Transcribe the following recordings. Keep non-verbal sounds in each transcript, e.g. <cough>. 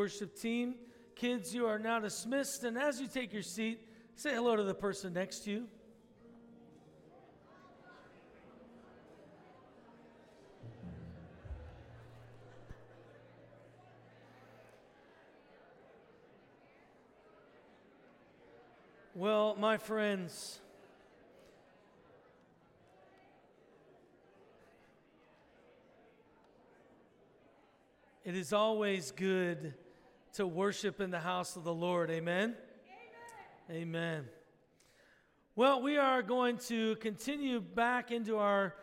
Worship team, kids, you are now dismissed. And as you take your seat, say hello to the person next to you. Well, my friends, it is always good to worship in the house of the Lord. Amen? Amen. Amen. Well, we are going to continue back into our,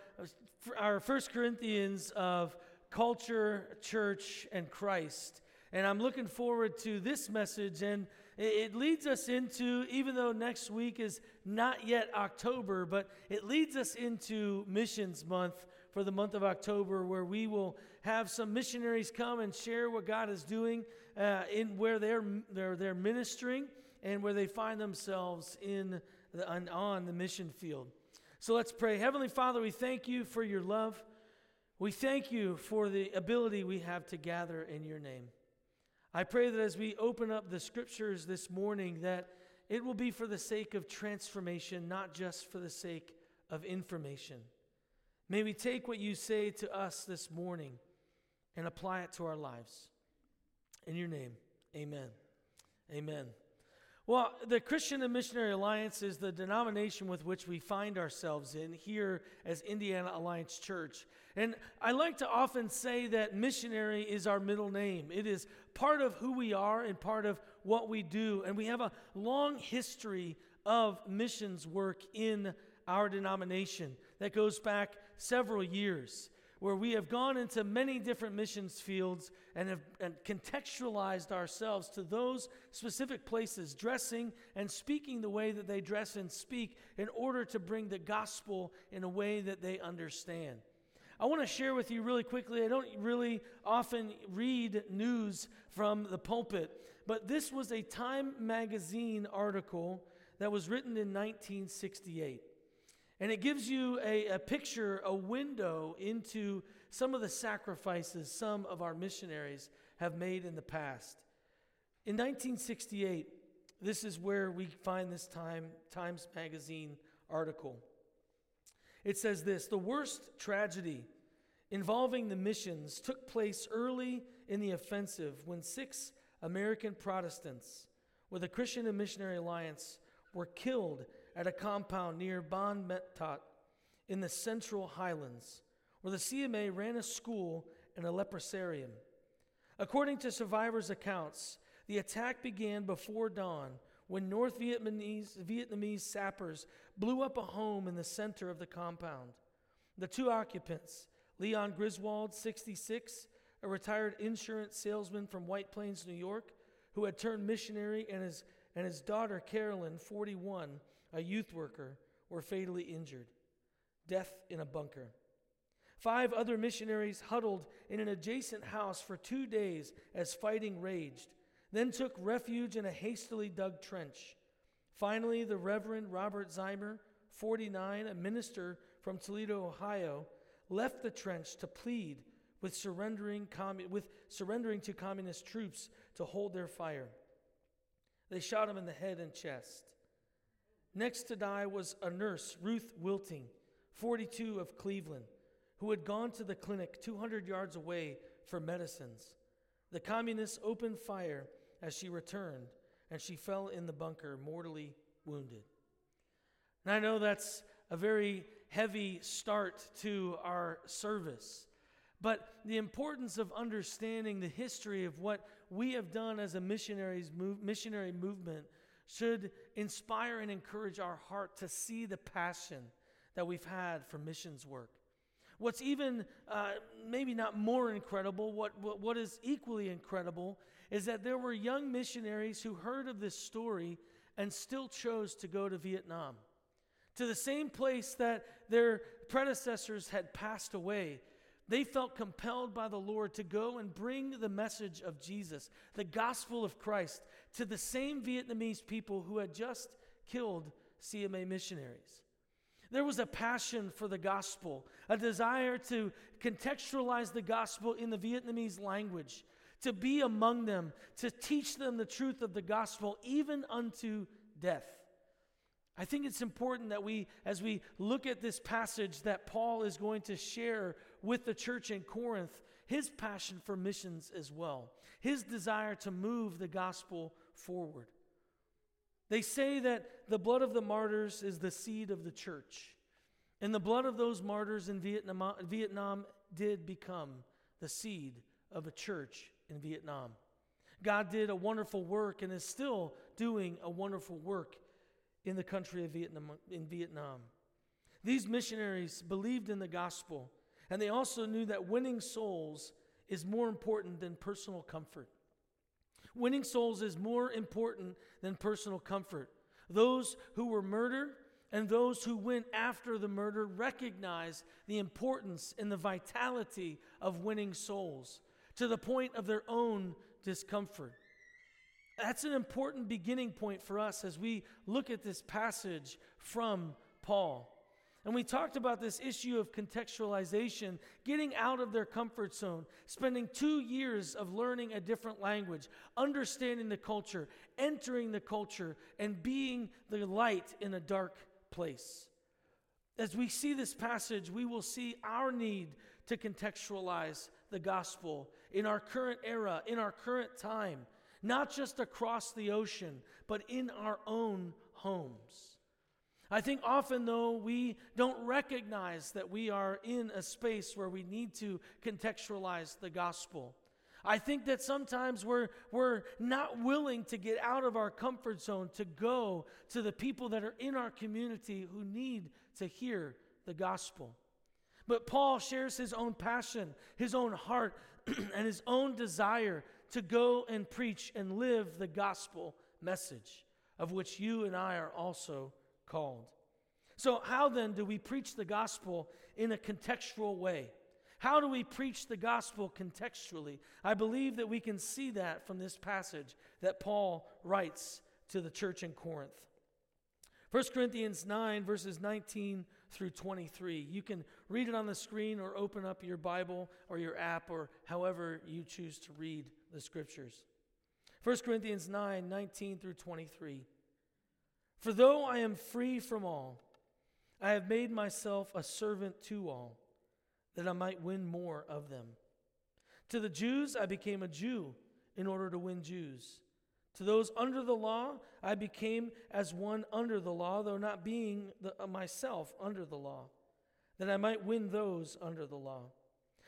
our First Corinthians of culture, church, and Christ. And I'm looking forward to this message. And it leads us into, even though next week is not yet October, but it leads us into Missions Month for the month of October, where we will have some missionaries come and share what God is doing uh, in where they're, they're, they're ministering and where they find themselves in the, on, on the mission field. So let's pray. Heavenly Father, we thank you for your love. We thank you for the ability we have to gather in your name. I pray that as we open up the scriptures this morning, that it will be for the sake of transformation, not just for the sake of information. May we take what you say to us this morning and apply it to our lives. In your name, amen. Amen. Well, the Christian and Missionary Alliance is the denomination with which we find ourselves in here as Indiana Alliance Church. And I like to often say that missionary is our middle name. It is part of who we are and part of what we do. And we have a long history of missions work in our denomination that goes back several years where we have gone into many different missions fields and have and contextualized ourselves to those specific places, dressing and speaking the way that they dress and speak in order to bring the gospel in a way that they understand. I want to share with you really quickly. I don't really often read news from the pulpit, but this was a Time magazine article that was written in 1968. And it gives you a, a picture, a window into some of the sacrifices some of our missionaries have made in the past. In 1968, this is where we find this time Times Magazine article. It says this The worst tragedy involving the missions took place early in the offensive when six American Protestants with the Christian and Missionary Alliance were killed at a compound near Ban Me Thuot in the Central Highlands, where the CMA ran a school and a leprosarium. According to survivors' accounts, the attack began before dawn when North Vietnamese, Vietnamese sappers blew up a home in the center of the compound. The two occupants, Leon Griswold, 66, a retired insurance salesman from White Plains, New York, who had turned missionary, and his, and his daughter, Carolyn, 41, a youth worker, were fatally injured. Death in a bunker. Five other missionaries huddled in an adjacent house for two days as fighting raged, then took refuge in a hastily dug trench. Finally, the Reverend Robert Ziemer, 49, a minister from Toledo, Ohio, left the trench to plead with surrendering, with surrendering to communist troops to hold their fire. They shot him in the head and chest. Next to die was a nurse, Ruth Wilting, 42 of Cleveland, who had gone to the clinic 200 yards away for medicines. The communists opened fire as she returned, and she fell in the bunker, mortally wounded. And I know that's a very heavy start to our service. But the importance of understanding the history of what we have done as a missionaries missionary movement should inspire and encourage our heart to see the passion that we've had for missions work. What's even uh, maybe not more incredible, what, what, what is equally incredible, is that there were young missionaries who heard of this story and still chose to go to Vietnam, to the same place that their predecessors had passed away they felt compelled by the Lord to go and bring the message of Jesus, the gospel of Christ, to the same Vietnamese people who had just killed CMA missionaries. There was a passion for the gospel, a desire to contextualize the gospel in the Vietnamese language, to be among them, to teach them the truth of the gospel, even unto death. I think it's important that we, as we look at this passage that Paul is going to share with the church in Corinth, his passion for missions as well, his desire to move the gospel forward. They say that the blood of the martyrs is the seed of the church. And the blood of those martyrs in Vietnam, Vietnam did become the seed of a church in Vietnam. God did a wonderful work and is still doing a wonderful work in the country of Vietnam, in Vietnam. These missionaries believed in the gospel, and they also knew that winning souls is more important than personal comfort. Winning souls is more important than personal comfort. Those who were murdered and those who went after the murder recognized the importance and the vitality of winning souls to the point of their own discomfort. That's an important beginning point for us as we look at this passage from Paul. And we talked about this issue of contextualization, getting out of their comfort zone, spending two years of learning a different language, understanding the culture, entering the culture, and being the light in a dark place. As we see this passage, we will see our need to contextualize the gospel in our current era, in our current time, not just across the ocean, but in our own homes. I think often, though, we don't recognize that we are in a space where we need to contextualize the gospel. I think that sometimes we're, we're not willing to get out of our comfort zone to go to the people that are in our community who need to hear the gospel. But Paul shares his own passion, his own heart, <clears throat> and his own desire to go and preach and live the gospel message, of which you and I are also called. So, how then do we preach the gospel in a contextual way? How do we preach the gospel contextually? I believe that we can see that from this passage that Paul writes to the church in Corinth. 1 Corinthians 9, verses 19 through 23. You can read it on the screen or open up your Bible or your app or however you choose to read the scriptures. 1 Corinthians 9, 19 through 23. For though I am free from all, I have made myself a servant to all, that I might win more of them. To the Jews, I became a Jew in order to win Jews. To those under the law, I became as one under the law, though not being the, uh, myself under the law, that I might win those under the law.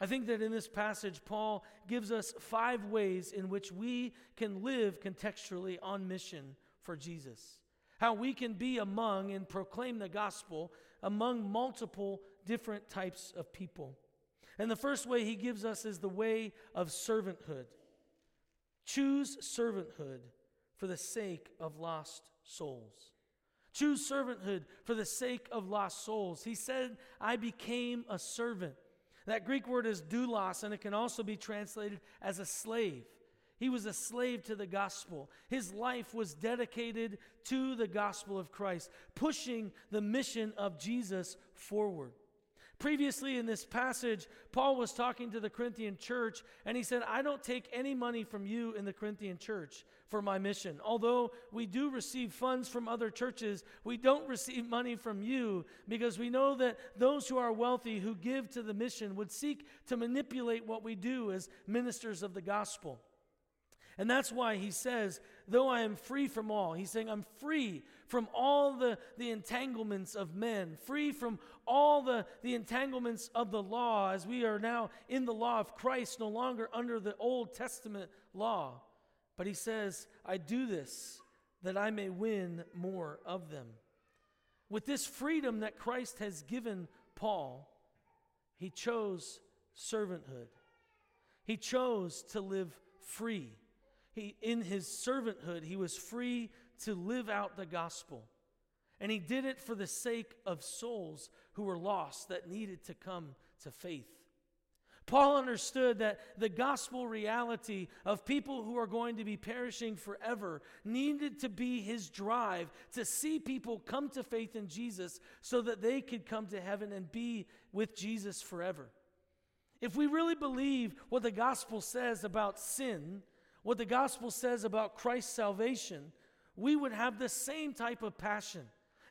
I think that in this passage, Paul gives us five ways in which we can live contextually on mission for Jesus how we can be among and proclaim the gospel among multiple different types of people. And the first way he gives us is the way of servanthood. Choose servanthood for the sake of lost souls. Choose servanthood for the sake of lost souls. He said, I became a servant. That Greek word is doulos, and it can also be translated as a slave. He was a slave to the gospel. His life was dedicated to the gospel of Christ, pushing the mission of Jesus forward. Previously in this passage, Paul was talking to the Corinthian church, and he said, I don't take any money from you in the Corinthian church for my mission. Although we do receive funds from other churches, we don't receive money from you because we know that those who are wealthy who give to the mission would seek to manipulate what we do as ministers of the gospel. And that's why he says, though I am free from all, he's saying, I'm free from all the, the entanglements of men, free from all the, the entanglements of the law, as we are now in the law of Christ, no longer under the Old Testament law. But he says, I do this that I may win more of them. With this freedom that Christ has given Paul, he chose servanthood. He chose to live free. he, in his servanthood, he was free to live out the gospel. And he did it for the sake of souls who were lost that needed to come to faith. Paul understood that the gospel reality of people who are going to be perishing forever needed to be his drive to see people come to faith in Jesus so that they could come to heaven and be with Jesus forever. If we really believe what the gospel says about sin, what the gospel says about Christ's salvation, we would have the same type of passion.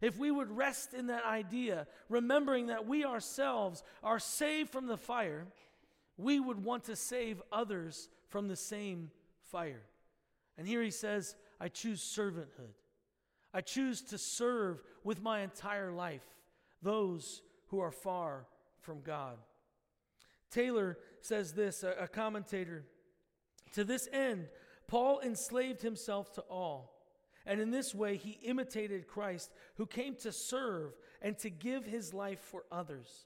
If we would rest in that idea, remembering that we ourselves are saved from the fire, we would want to save others from the same fire. And here he says, I choose servanthood. I choose to serve with my entire life those who are far from God. Taylor says this, a, commentator To this end, Paul enslaved himself to all. And in this way, he imitated Christ, who came to serve and to give his life for others.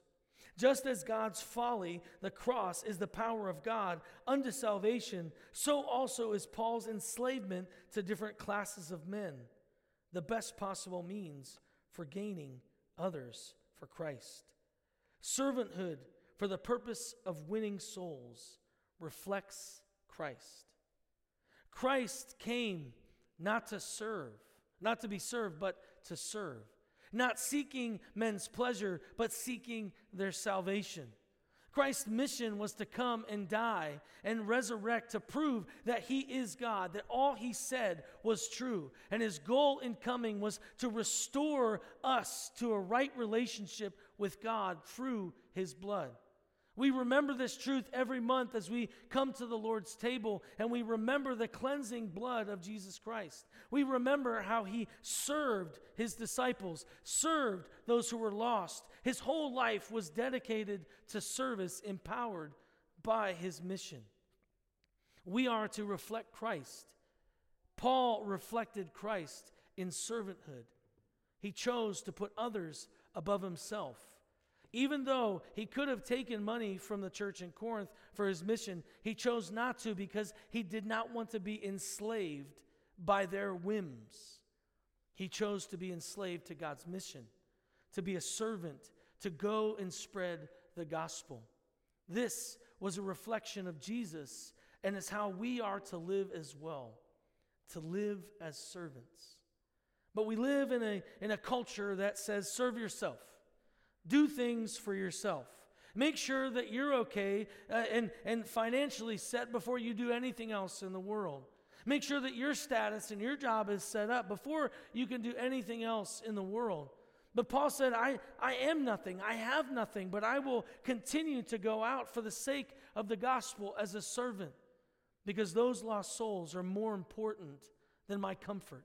Just as God's folly, the cross, is the power of God unto salvation, so also is Paul's enslavement to different classes of men, the best possible means for gaining others for Christ. Servanthood for the purpose of winning souls reflects Christ. Christ came not to serve, not to be served, but to serve not seeking men's pleasure, but seeking their salvation. Christ's mission was to come and die and resurrect to prove that he is God, that all he said was true. And his goal in coming was to restore us to a right relationship with God through his blood. We remember this truth every month as we come to the Lord's table and we remember the cleansing blood of Jesus Christ. We remember how he served his disciples, served those who were lost. His whole life was dedicated to service, empowered by his mission. We are to reflect Christ. Paul reflected Christ in servanthood. He chose to put others above himself. Even though he could have taken money from the church in Corinth for his mission, he chose not to because he did not want to be enslaved by their whims. He chose to be enslaved to God's mission, to be a servant, to go and spread the gospel. This was a reflection of Jesus, and it's how we are to live as well, to live as servants. But we live in a, in a culture that says, serve yourself. Do things for yourself. Make sure that you're okay uh, and, and financially set before you do anything else in the world. Make sure that your status and your job is set up before you can do anything else in the world. But Paul said, I, I am nothing, I have nothing, but I will continue to go out for the sake of the gospel as a servant, because those lost souls are more important than my comfort.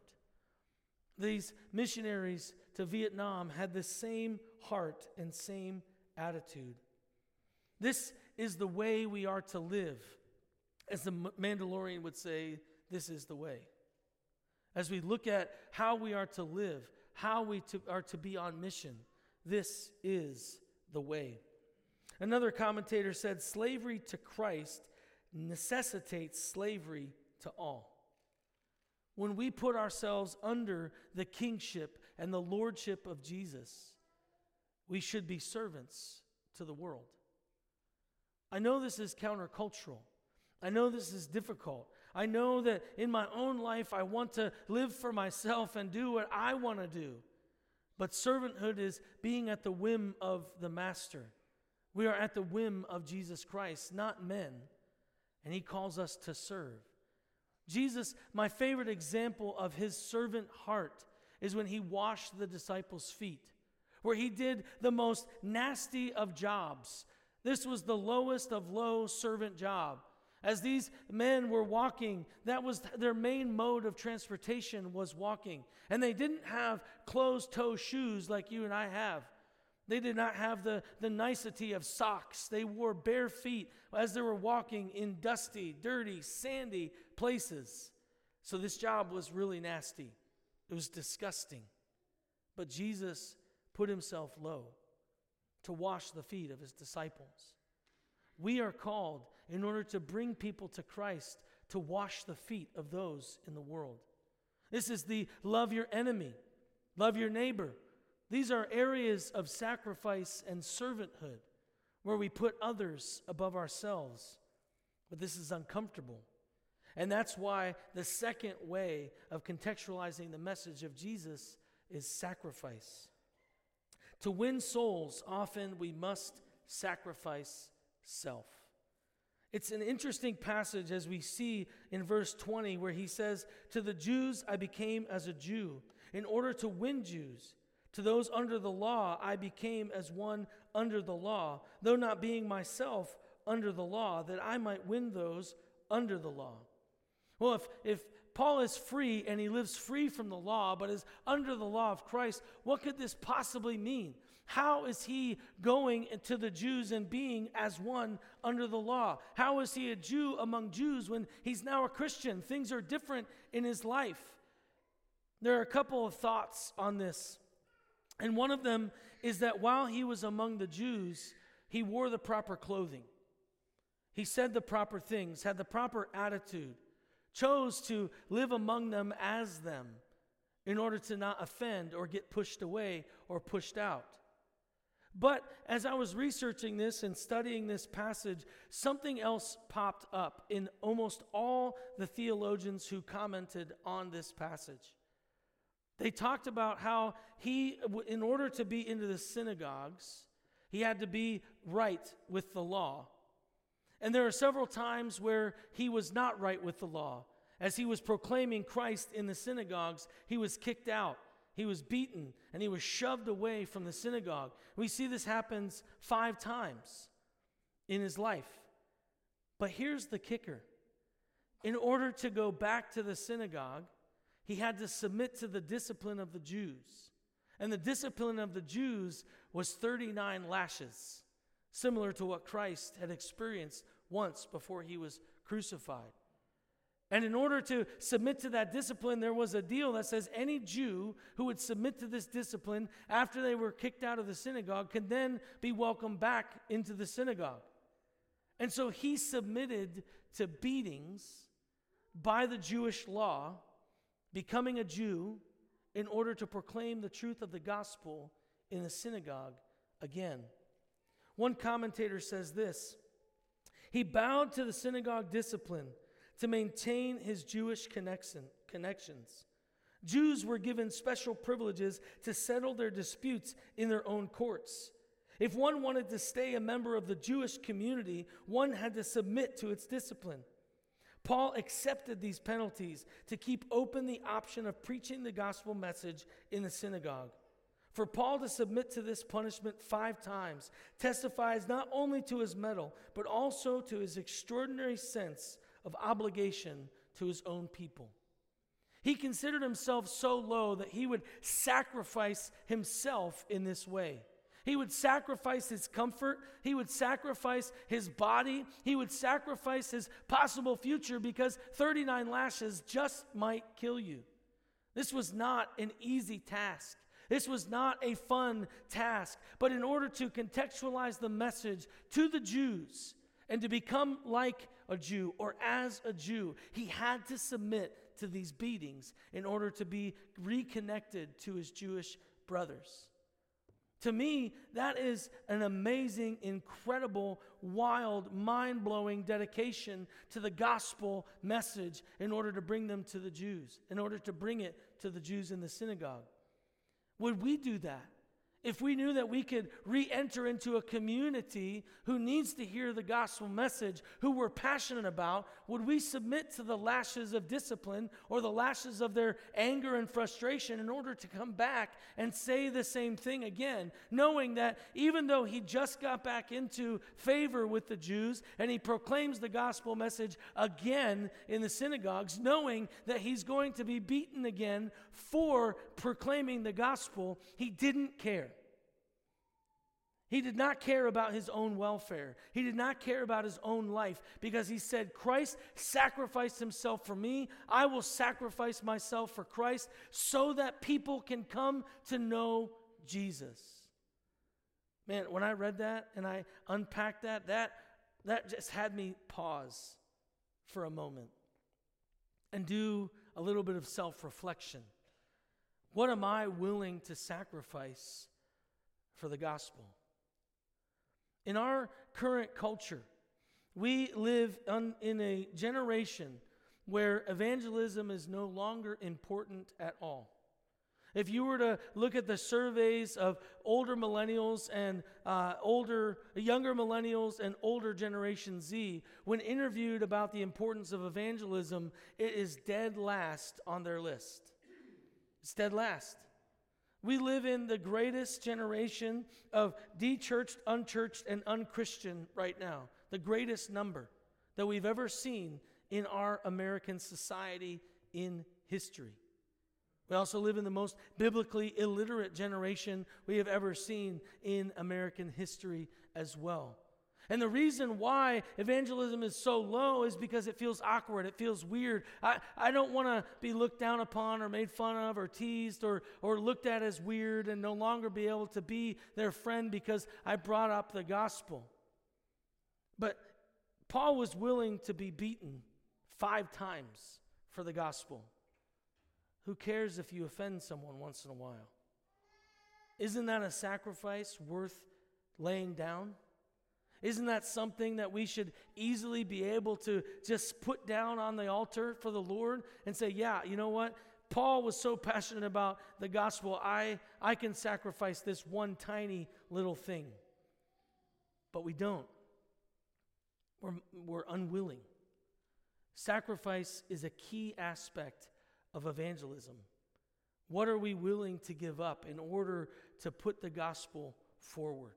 These missionaries to Vietnam had the same heart and same attitude. This is the way we are to live. As the Mandalorian would say, this is the way. As we look at how we are to live, how we to, are to be on mission, this is the way. Another commentator said slavery to Christ necessitates slavery to all. When we put ourselves under the kingship and the lordship of Jesus, we should be servants to the world. I know this is countercultural. I know this is difficult. I know that in my own life, I want to live for myself and do what I want to do. But servanthood is being at the whim of the master. We are at the whim of Jesus Christ, not men. And he calls us to serve. Jesus, my favorite example of his servant heart is when he washed the disciples' feet, where he did the most nasty of jobs. This was the lowest of low servant job. As these men were walking, that was their main mode of transportation was walking. And they didn't have closed toe shoes like you and I have. They did not have the, the nicety of socks. They wore bare feet as they were walking in dusty, dirty, sandy places. So this job was really nasty. It was disgusting. But Jesus put himself low to wash the feet of his disciples. We are called in order to bring people to Christ to wash the feet of those in the world. This is the love your enemy, love your neighbor. These are areas of sacrifice and servanthood where we put others above ourselves. But this is uncomfortable. And that's why the second way of contextualizing the message of Jesus is sacrifice. To win souls, often we must sacrifice self. It's an interesting passage as we see in verse 20, where he says, To the Jews I became as a Jew in order to win Jews. To those under the law I became as one under the law, though not being myself under the law, that I might win those under the law. Well, if, if Paul is free and he lives free from the law, but is under the law of Christ, what could this possibly mean? How is he going to the Jews and being as one under the law? How is he a Jew among Jews when he's now a Christian? Things are different in his life. There are a couple of thoughts on this. And one of them is that while he was among the Jews, he wore the proper clothing. He said the proper things, had the proper attitude, chose to live among them as them in order to not offend or get pushed away or pushed out. But as I was researching this and studying this passage, something else popped up in almost all the theologians who commented on this passage. They talked about how he, in order to be into the synagogues, he had to be right with the law. And there are several times where he was not right with the law. As he was proclaiming Christ in the synagogues, he was kicked out. He was beaten and he was shoved away from the synagogue. We see this happens five times in his life. But here's the kicker in order to go back to the synagogue, he had to submit to the discipline of the Jews. And the discipline of the Jews was 39 lashes, similar to what Christ had experienced once before he was crucified. And in order to submit to that discipline, there was a deal that says any Jew who would submit to this discipline after they were kicked out of the synagogue could then be welcomed back into the synagogue. And so he submitted to beatings by the Jewish law, becoming a Jew in order to proclaim the truth of the gospel in the synagogue again. One commentator says this He bowed to the synagogue discipline to maintain his Jewish connection, connections. Jews were given special privileges to settle their disputes in their own courts. If one wanted to stay a member of the Jewish community, one had to submit to its discipline. Paul accepted these penalties to keep open the option of preaching the gospel message in the synagogue. For Paul to submit to this punishment five times testifies not only to his mettle, but also to his extraordinary sense of obligation to his own people. He considered himself so low that he would sacrifice himself in this way. He would sacrifice his comfort. He would sacrifice his body. He would sacrifice his possible future because 39 lashes just might kill you. This was not an easy task. This was not a fun task. But in order to contextualize the message to the Jews and to become like a Jew or as a Jew. He had to submit to these beatings in order to be reconnected to his Jewish brothers. To me, that is an amazing, incredible, wild, mind blowing dedication to the gospel message in order to bring them to the Jews, in order to bring it to the Jews in the synagogue. Would we do that? If we knew that we could re enter into a community who needs to hear the gospel message, who we're passionate about, would we submit to the lashes of discipline or the lashes of their anger and frustration in order to come back and say the same thing again, knowing that even though he just got back into favor with the Jews and he proclaims the gospel message again in the synagogues, knowing that he's going to be beaten again for proclaiming the gospel, he didn't care. He did not care about his own welfare. He did not care about his own life because he said, Christ sacrificed himself for me. I will sacrifice myself for Christ so that people can come to know Jesus. Man, when I read that and I unpacked that, that, that just had me pause for a moment. and do a little bit of self reflection. What am I willing to sacrifice for the gospel? In our current culture, we live un, in a generation where evangelism is no longer important at all. If you were to look at the surveys of older millennials and uh, older, younger millennials and older Generation Z, when interviewed about the importance of evangelism, it is dead last on their list. It's dead last. We live in the greatest generation of de churched, unchurched, and unchristian right now, the greatest number that we've ever seen in our American society in history. We also live in the most biblically illiterate generation we have ever seen in American history as well. And the reason why evangelism is so low is because it feels awkward. It feels weird. I, I don't want to be looked down upon or made fun of or teased or, or looked at as weird and no longer be able to be their friend because I brought up the gospel. But Paul was willing to be beaten five times for the gospel. Who cares if you offend someone once in a while? Isn't that a sacrifice worth laying down? Isn't that something that we should easily be able to just put down on the altar for the Lord and say, yeah, you know what? Paul was so passionate about the gospel, I, I can sacrifice this one tiny little thing. But we don't. We're, we're unwilling. Sacrifice is a key aspect of evangelism. What are we willing to give up in order to put the gospel forward?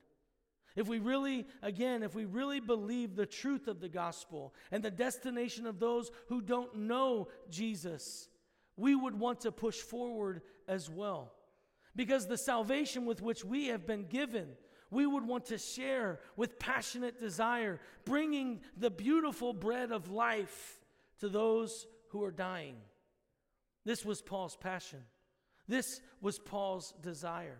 If we really, again, if we really believe the truth of the gospel and the destination of those who don't know Jesus, we would want to push forward as well. Because the salvation with which we have been given, we would want to share with passionate desire, bringing the beautiful bread of life to those who are dying. This was Paul's passion. This was Paul's desire.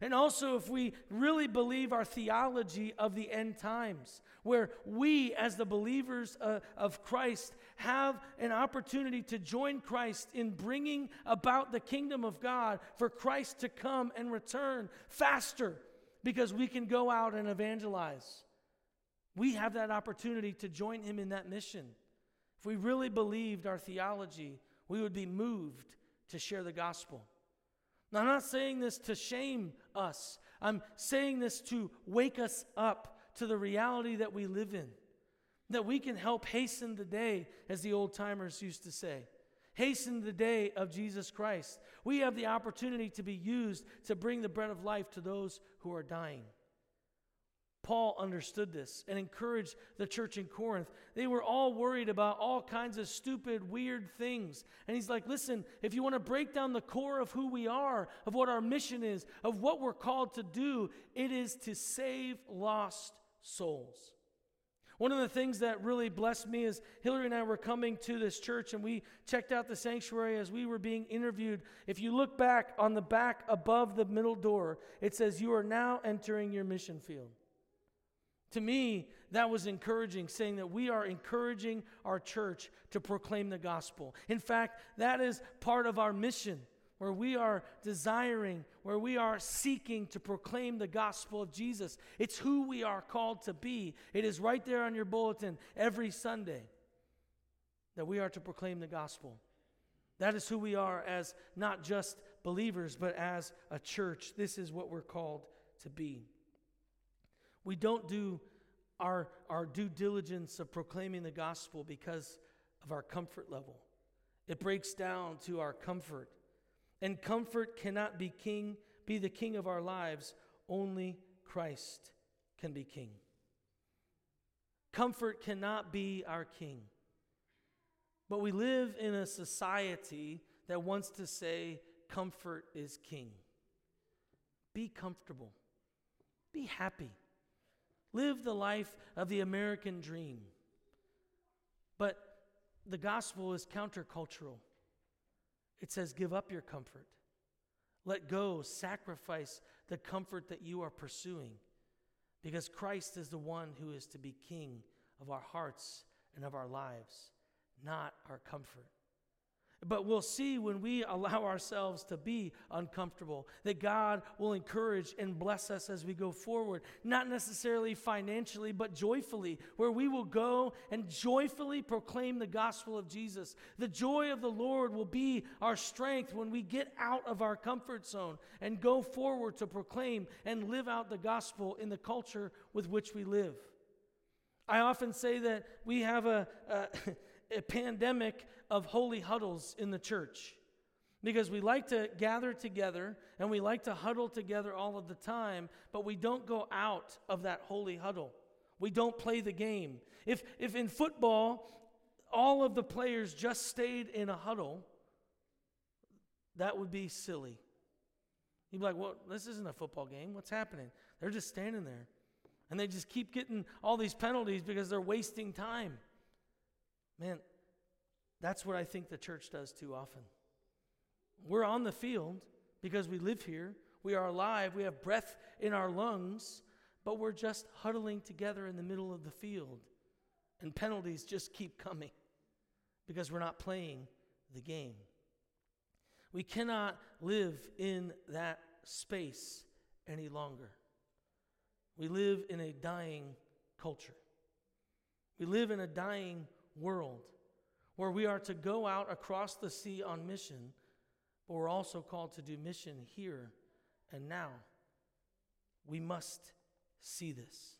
And also, if we really believe our theology of the end times, where we, as the believers uh, of Christ, have an opportunity to join Christ in bringing about the kingdom of God for Christ to come and return faster because we can go out and evangelize. We have that opportunity to join him in that mission. If we really believed our theology, we would be moved to share the gospel. I'm not saying this to shame us, I'm saying this to wake us up to the reality that we live in. That we can help hasten the day, as the old timers used to say. Hasten the day of Jesus Christ. We have the opportunity to be used to bring the bread of life to those who are dying. Paul understood this and encouraged the church in Corinth. They were all worried about all kinds of stupid, weird things. And he's like, listen, if you want to break down the core of who we are, of what our mission is, of what we're called to do, it is to save lost souls. One of the things that really blessed me is Hillary and I were coming to this church and we checked out the sanctuary as we were being interviewed. If you look back on the back above the middle door, it says, You are now entering your mission field. To me, that was encouraging, saying that we are encouraging our church to proclaim the gospel. In fact, that is part of our mission, where we are desiring, where we are seeking to proclaim the gospel of Jesus. It's who we are called to be. It is right there on your bulletin every Sunday that we are to proclaim the gospel. That is who we are as not just believers, but as a church. This is what we're called to be. We don't do our, our due diligence of proclaiming the gospel because of our comfort level. It breaks down to our comfort. And comfort cannot be king, be the king of our lives. Only Christ can be king. Comfort cannot be our king. But we live in a society that wants to say comfort is king. Be comfortable. Be happy. Live the life of the American dream. But the gospel is countercultural. It says, give up your comfort. Let go, sacrifice the comfort that you are pursuing. Because Christ is the one who is to be king of our hearts and of our lives, not our comfort. But we'll see when we allow ourselves to be uncomfortable that God will encourage and bless us as we go forward. Not necessarily financially, but joyfully, where we will go and joyfully proclaim the gospel of Jesus. The joy of the Lord will be our strength when we get out of our comfort zone and go forward to proclaim and live out the gospel in the culture with which we live. I often say that we have a. a <laughs> a pandemic of holy huddles in the church because we like to gather together and we like to huddle together all of the time, but we don't go out of that holy huddle. We don't play the game. If, if in football, all of the players just stayed in a huddle, that would be silly. You'd be like, well, this isn't a football game. What's happening? They're just standing there. And they just keep getting all these penalties because they're wasting time. Man, that's what I think the church does too often. We're on the field because we live here, we are alive, we have breath in our lungs, but we're just huddling together in the middle of the field. And penalties just keep coming because we're not playing the game. We cannot live in that space any longer. We live in a dying culture. We live in a dying world where we are to go out across the sea on mission, but we're also called to do mission here and now. We must see this.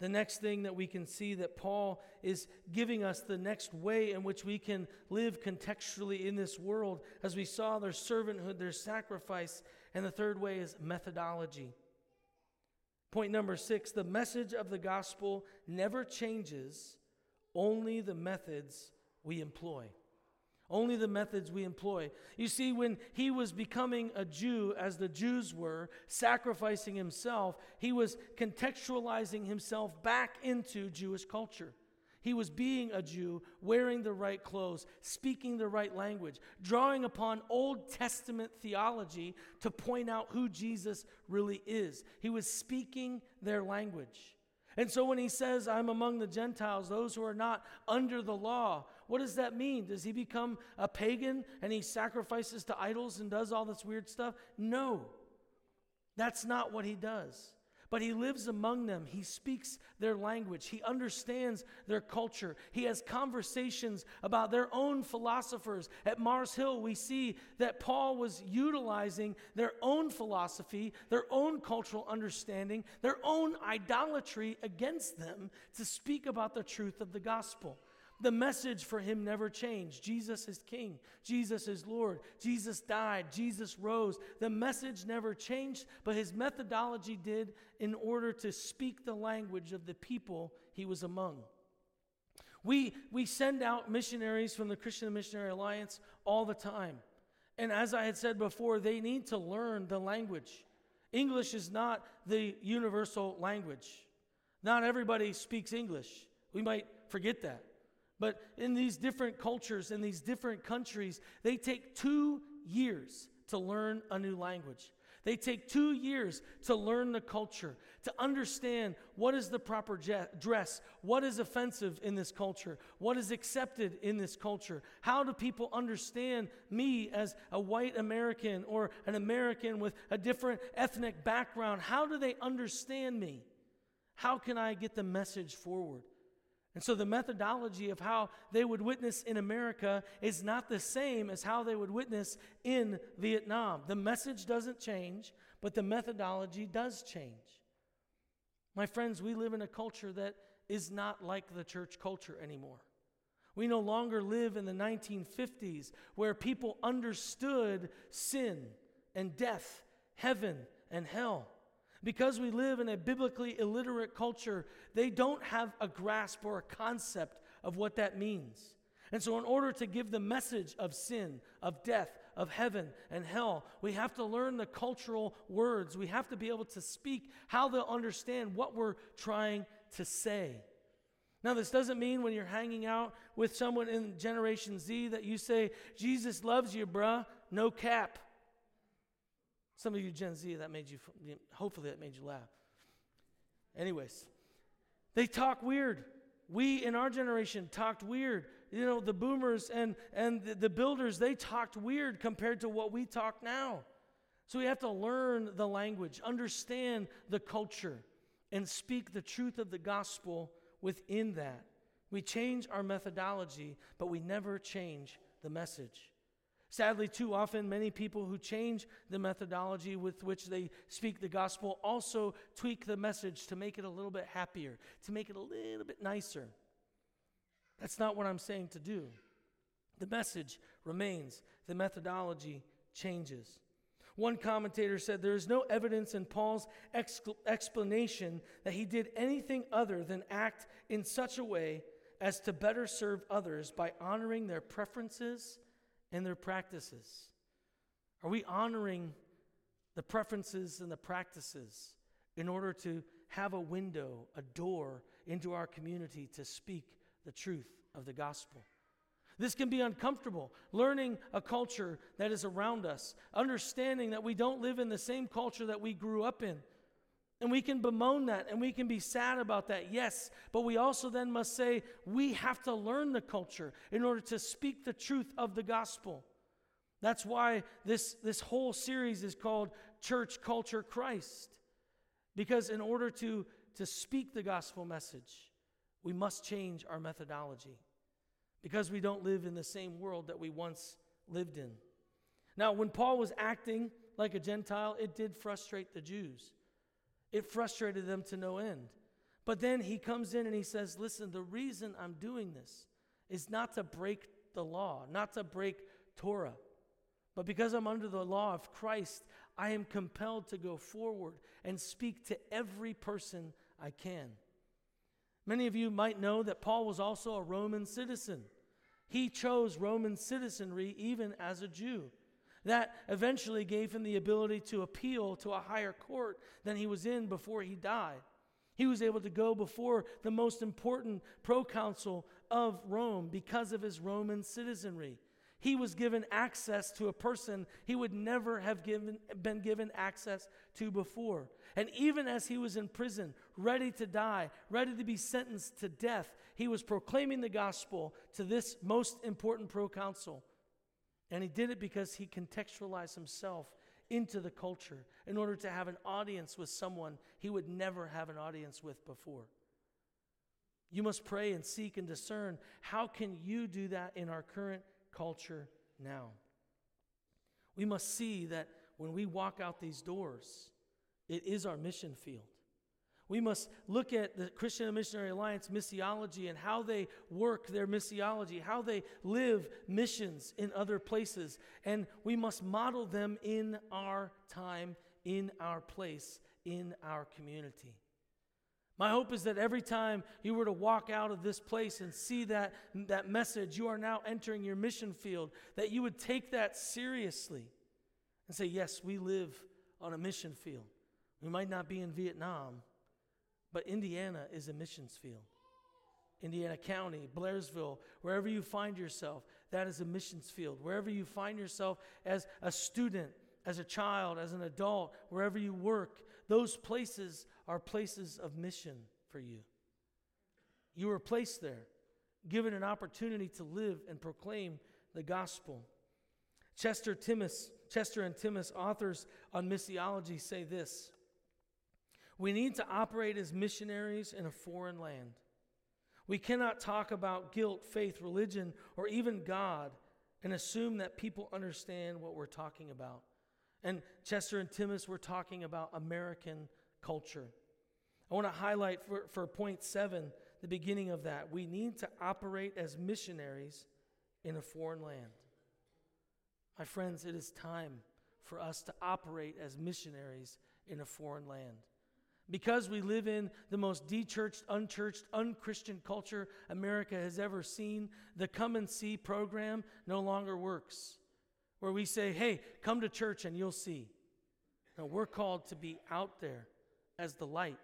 The next thing that we can see that Paul is giving us the next way in which we can live contextually in this world, as we saw their servanthood, their sacrifice, and the third way is methodology. Point number six the message of the gospel never changes only the methods we employ. Only the methods we employ. You see, when he was becoming a Jew, as the Jews were, sacrificing himself, he was contextualizing himself back into Jewish culture. He was being a Jew, wearing the right clothes, speaking the right language, drawing upon Old Testament theology to point out who Jesus really is. He was speaking their language. And so when he says, I'm among the Gentiles, those who are not under the law, what does that mean? Does he become a pagan and he sacrifices to idols and does all this weird stuff? No. That's not what he does. But he lives among them. He speaks their language. He understands their culture. He has conversations about their own philosophers. At Mars Hill, we see that Paul was utilizing their own philosophy, their own cultural understanding, their own idolatry against them to speak about the truth of the gospel. The message for him never changed. Jesus is King. Jesus is Lord. Jesus died. Jesus rose. The message never changed, but his methodology did in order to speak the language of the people he was among. We, we send out missionaries from the Christian Missionary Alliance all the time. And as I had said before, they need to learn the language. English is not the universal language. Not everybody speaks English. We might forget that. But in these different cultures, in these different countries, they take two years to learn a new language. They take two years to learn the culture, to understand what is the proper je- dress, what is offensive in this culture, what is accepted in this culture. How do people understand me as a white American or an American with a different ethnic background? How do they understand me? How can I get the message forward? And so the methodology of how they would witness in America is not the same as how they would witness in Vietnam. The message doesn't change, but the methodology does change. My friends, we live in a culture that is not like the church culture anymore. We no longer live in the 1950s where people understood sin and death, heaven and hell. Because we live in a biblically illiterate culture, they don't have a grasp or a concept of what that means. And so, in order to give the message of sin, of death, of heaven and hell, we have to learn the cultural words. We have to be able to speak how they'll understand what we're trying to say. Now, this doesn't mean when you're hanging out with someone in Generation Z that you say, Jesus loves you, bruh, no cap. Some of you Gen Z, that made you, hopefully, that made you laugh. Anyways, they talk weird. We in our generation talked weird. You know, the boomers and, and the, the builders, they talked weird compared to what we talk now. So we have to learn the language, understand the culture, and speak the truth of the gospel within that. We change our methodology, but we never change the message. Sadly, too often, many people who change the methodology with which they speak the gospel also tweak the message to make it a little bit happier, to make it a little bit nicer. That's not what I'm saying to do. The message remains, the methodology changes. One commentator said there is no evidence in Paul's explanation that he did anything other than act in such a way as to better serve others by honoring their preferences and their practices. Are we honoring the preferences and the practices in order to have a window, a door into our community to speak the truth of the gospel? This can be uncomfortable. Learning a culture that is around us, understanding that we don't live in the same culture that we grew up in. And we can bemoan that and we can be sad about that, yes. But we also then must say we have to learn the culture in order to speak the truth of the gospel. That's why this, this whole series is called Church Culture Christ. Because in order to, to speak the gospel message, we must change our methodology because we don't live in the same world that we once lived in. Now, when Paul was acting like a Gentile, it did frustrate the Jews. It frustrated them to no end. But then he comes in and he says, Listen, the reason I'm doing this is not to break the law, not to break Torah, but because I'm under the law of Christ, I am compelled to go forward and speak to every person I can. Many of you might know that Paul was also a Roman citizen. He chose Roman citizenry even as a Jew. That eventually gave him the ability to appeal to a higher court than he was in before he died. He was able to go before the most important proconsul of Rome because of his Roman citizenry he was given access to a person he would never have given, been given access to before. And even as he was in prison, ready to die, ready to be sentenced to death, he was proclaiming the gospel to this most important proconsul. And he did it because he contextualized himself into the culture in order to have an audience with someone he would never have an audience with before. You must pray and seek and discern. How can you do that in our current culture now. We must see that when we walk out these doors, it is our mission field. We must look at the Christian Missionary Alliance missiology and how they work their missiology, how they live missions in other places. And we must model them in our time, in our place, in our community. My hope is that every time you were to walk out of this place and see that, that message, you are now entering your mission field, that you would take that seriously and say, Yes, we live on a mission field. We might not be in Vietnam, but Indiana is a missions field. Indiana County, Blairsville, wherever you find yourself, that is a missions field. Wherever you find yourself as a student, as a child, as an adult, wherever you work, those places are places of mission for you. You were placed there, given an opportunity to live and proclaim the gospel. Chester, Timmis, Chester and Timmis, authors on missiology, say this We need to operate as missionaries in a foreign land. We cannot talk about guilt, faith, religion, or even God and assume that people understand what we're talking about. And Chester and Timmis were talking about American culture. I want to highlight for, for point seven, the beginning of that. We need to operate as missionaries in a foreign land. My friends, it is time for us to operate as missionaries in a foreign land. Because we live in the most dechurched, unchurched, unchristian culture America has ever seen, the Come and See program no longer works. Where we say, hey, come to church and you'll see. No, we're called to be out there as the light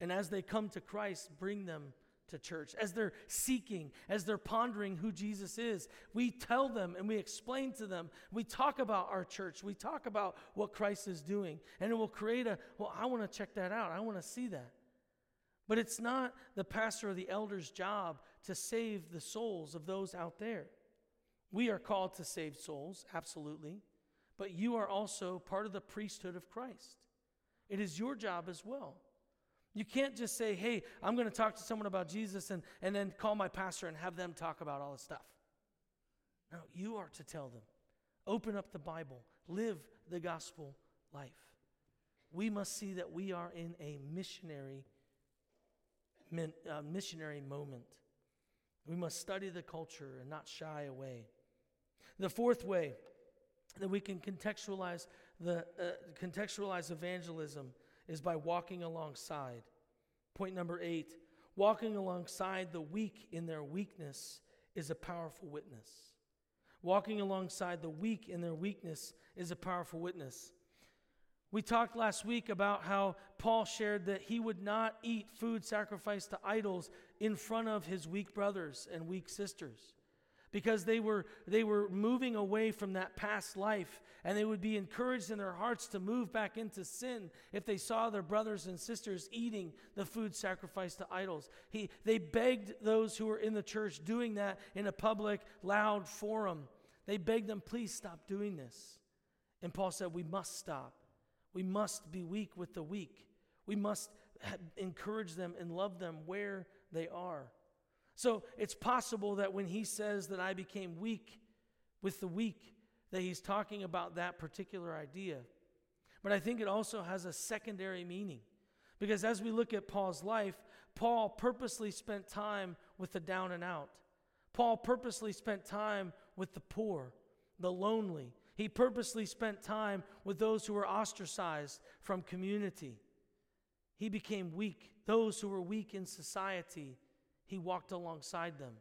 and as they come to Christ, bring them to church. As they're seeking, as they're pondering who Jesus is, we tell them and we explain to them. We talk about our church. We talk about what Christ is doing. And it will create a, well, I want to check that out. I want to see that. But it's not the pastor or the elder's job to save the souls of those out there. We are called to save souls, absolutely, but you are also part of the priesthood of Christ. It is your job as well. You can't just say, hey, I'm going to talk to someone about Jesus and, and then call my pastor and have them talk about all this stuff. No, you are to tell them. Open up the Bible, live the gospel life. We must see that we are in a missionary, uh, missionary moment. We must study the culture and not shy away. The fourth way that we can contextualize the uh, contextualize evangelism is by walking alongside. Point number 8, walking alongside the weak in their weakness is a powerful witness. Walking alongside the weak in their weakness is a powerful witness. We talked last week about how Paul shared that he would not eat food sacrificed to idols in front of his weak brothers and weak sisters because they were, they were moving away from that past life and they would be encouraged in their hearts to move back into sin if they saw their brothers and sisters eating the food sacrificed to idols. He, they begged those who were in the church doing that in a public, loud forum. They begged them, please stop doing this. And Paul said, we must stop. We must be weak with the weak. We must encourage them and love them where they are. So it's possible that when he says that I became weak with the weak, that he's talking about that particular idea. But I think it also has a secondary meaning. Because as we look at Paul's life, Paul purposely spent time with the down and out. Paul purposely spent time with the poor, the lonely. He purposely spent time with those who were ostracized from community. He became weak. Those who were weak in society he walked alongside them.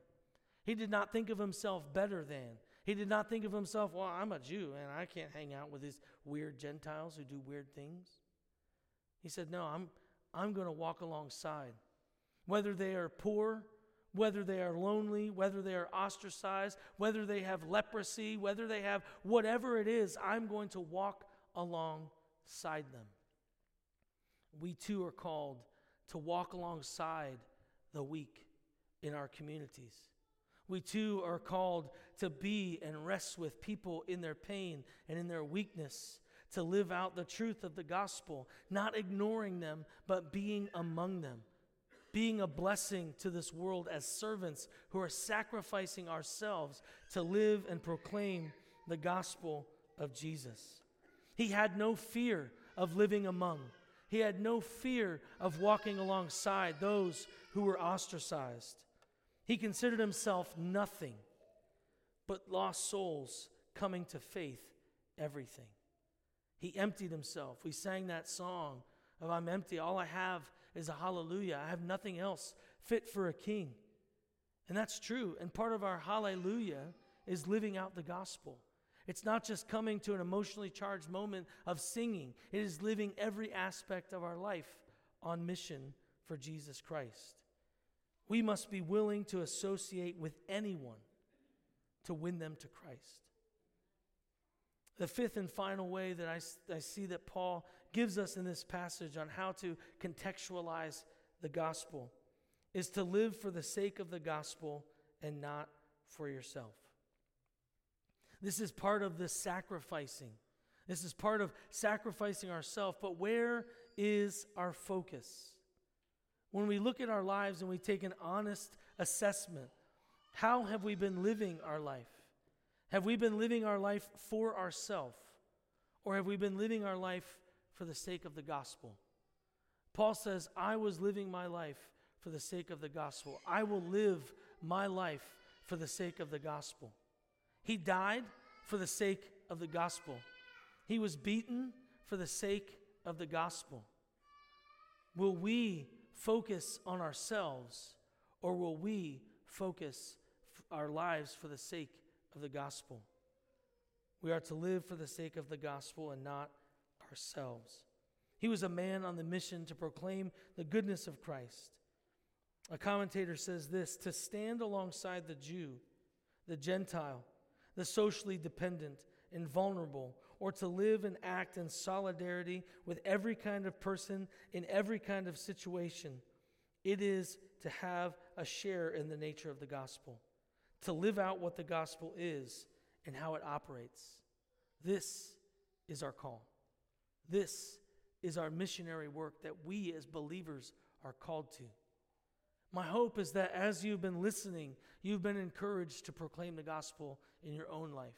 He did not think of himself better than. He did not think of himself, well, I'm a Jew and I can't hang out with these weird Gentiles who do weird things. He said, No, I'm, I'm going to walk alongside. Whether they are poor, whether they are lonely, whether they are ostracized, whether they have leprosy, whether they have whatever it is, I'm going to walk alongside them. We too are called to walk alongside the weak in our communities. We too are called to be and rest with people in their pain and in their weakness, to live out the truth of the gospel, not ignoring them, but being among them, being a blessing to this world as servants who are sacrificing ourselves to live and proclaim the gospel of Jesus. He had no fear of living among. He had no fear of walking alongside those who were ostracized. He considered himself nothing, but lost souls coming to faith everything. He emptied himself. We sang that song of I'm empty. All I have is a hallelujah. I have nothing else fit for a king. And that's true. And part of our hallelujah is living out the gospel. It's not just coming to an emotionally charged moment of singing, it is living every aspect of our life on mission for Jesus Christ. We must be willing to associate with anyone to win them to Christ. The fifth and final way that I, I see that Paul gives us in this passage on how to contextualize the gospel is to live for the sake of the gospel and not for yourself. This is part of the sacrificing. This is part of sacrificing ourselves. But where is our focus? When we look at our lives and we take an honest assessment, how have we been living our life? Have we been living our life for ourselves? Or have we been living our life for the sake of the gospel? Paul says, I was living my life for the sake of the gospel. I will live my life for the sake of the gospel. He died for the sake of the gospel. He was beaten for the sake of the gospel. Will we focus on ourselves, or will we focus our lives for the sake of the gospel? We are to live for the sake of the gospel and not ourselves. He was a man on the mission to proclaim the goodness of Christ. A commentator says this to stand alongside the Jew, the Gentile, the socially dependent and vulnerable or to live and act in solidarity with every kind of person in every kind of situation. It is to have a share in the nature of the gospel, to live out what the gospel is and how it operates. This is our call. This is our missionary work that we as believers are called to. My hope is that as you've been listening, you've been encouraged to proclaim the gospel in your own life.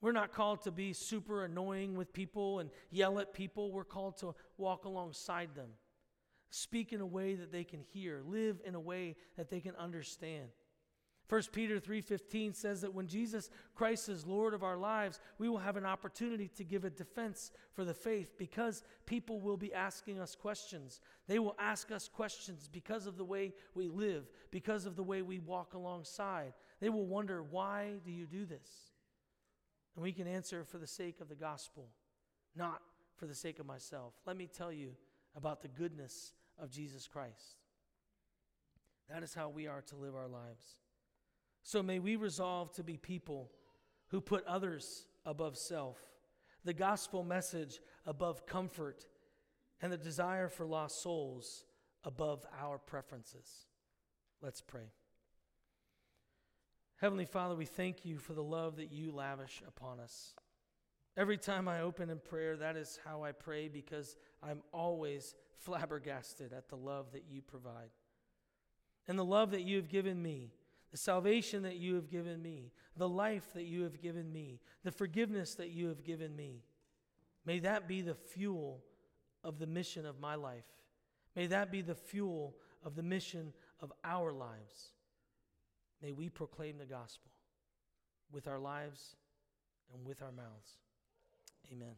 We're not called to be super annoying with people and yell at people. We're called to walk alongside them, speak in a way that they can hear, live in a way that they can understand. 1 Peter 3:15 says that when Jesus Christ is Lord of our lives, we will have an opportunity to give a defense for the faith because people will be asking us questions. They will ask us questions because of the way we live, because of the way we walk alongside. They will wonder, "Why do you do this?" And we can answer for the sake of the gospel, not for the sake of myself. Let me tell you about the goodness of Jesus Christ. That is how we are to live our lives. So may we resolve to be people who put others above self, the gospel message above comfort, and the desire for lost souls above our preferences. Let's pray. Heavenly Father, we thank you for the love that you lavish upon us. Every time I open in prayer, that is how I pray because I'm always flabbergasted at the love that you provide. And the love that you have given me, the salvation that you have given me, the life that you have given me, the forgiveness that you have given me. May that be the fuel of the mission of my life. May that be the fuel of the mission of our lives. May we proclaim the gospel with our lives and with our mouths. Amen.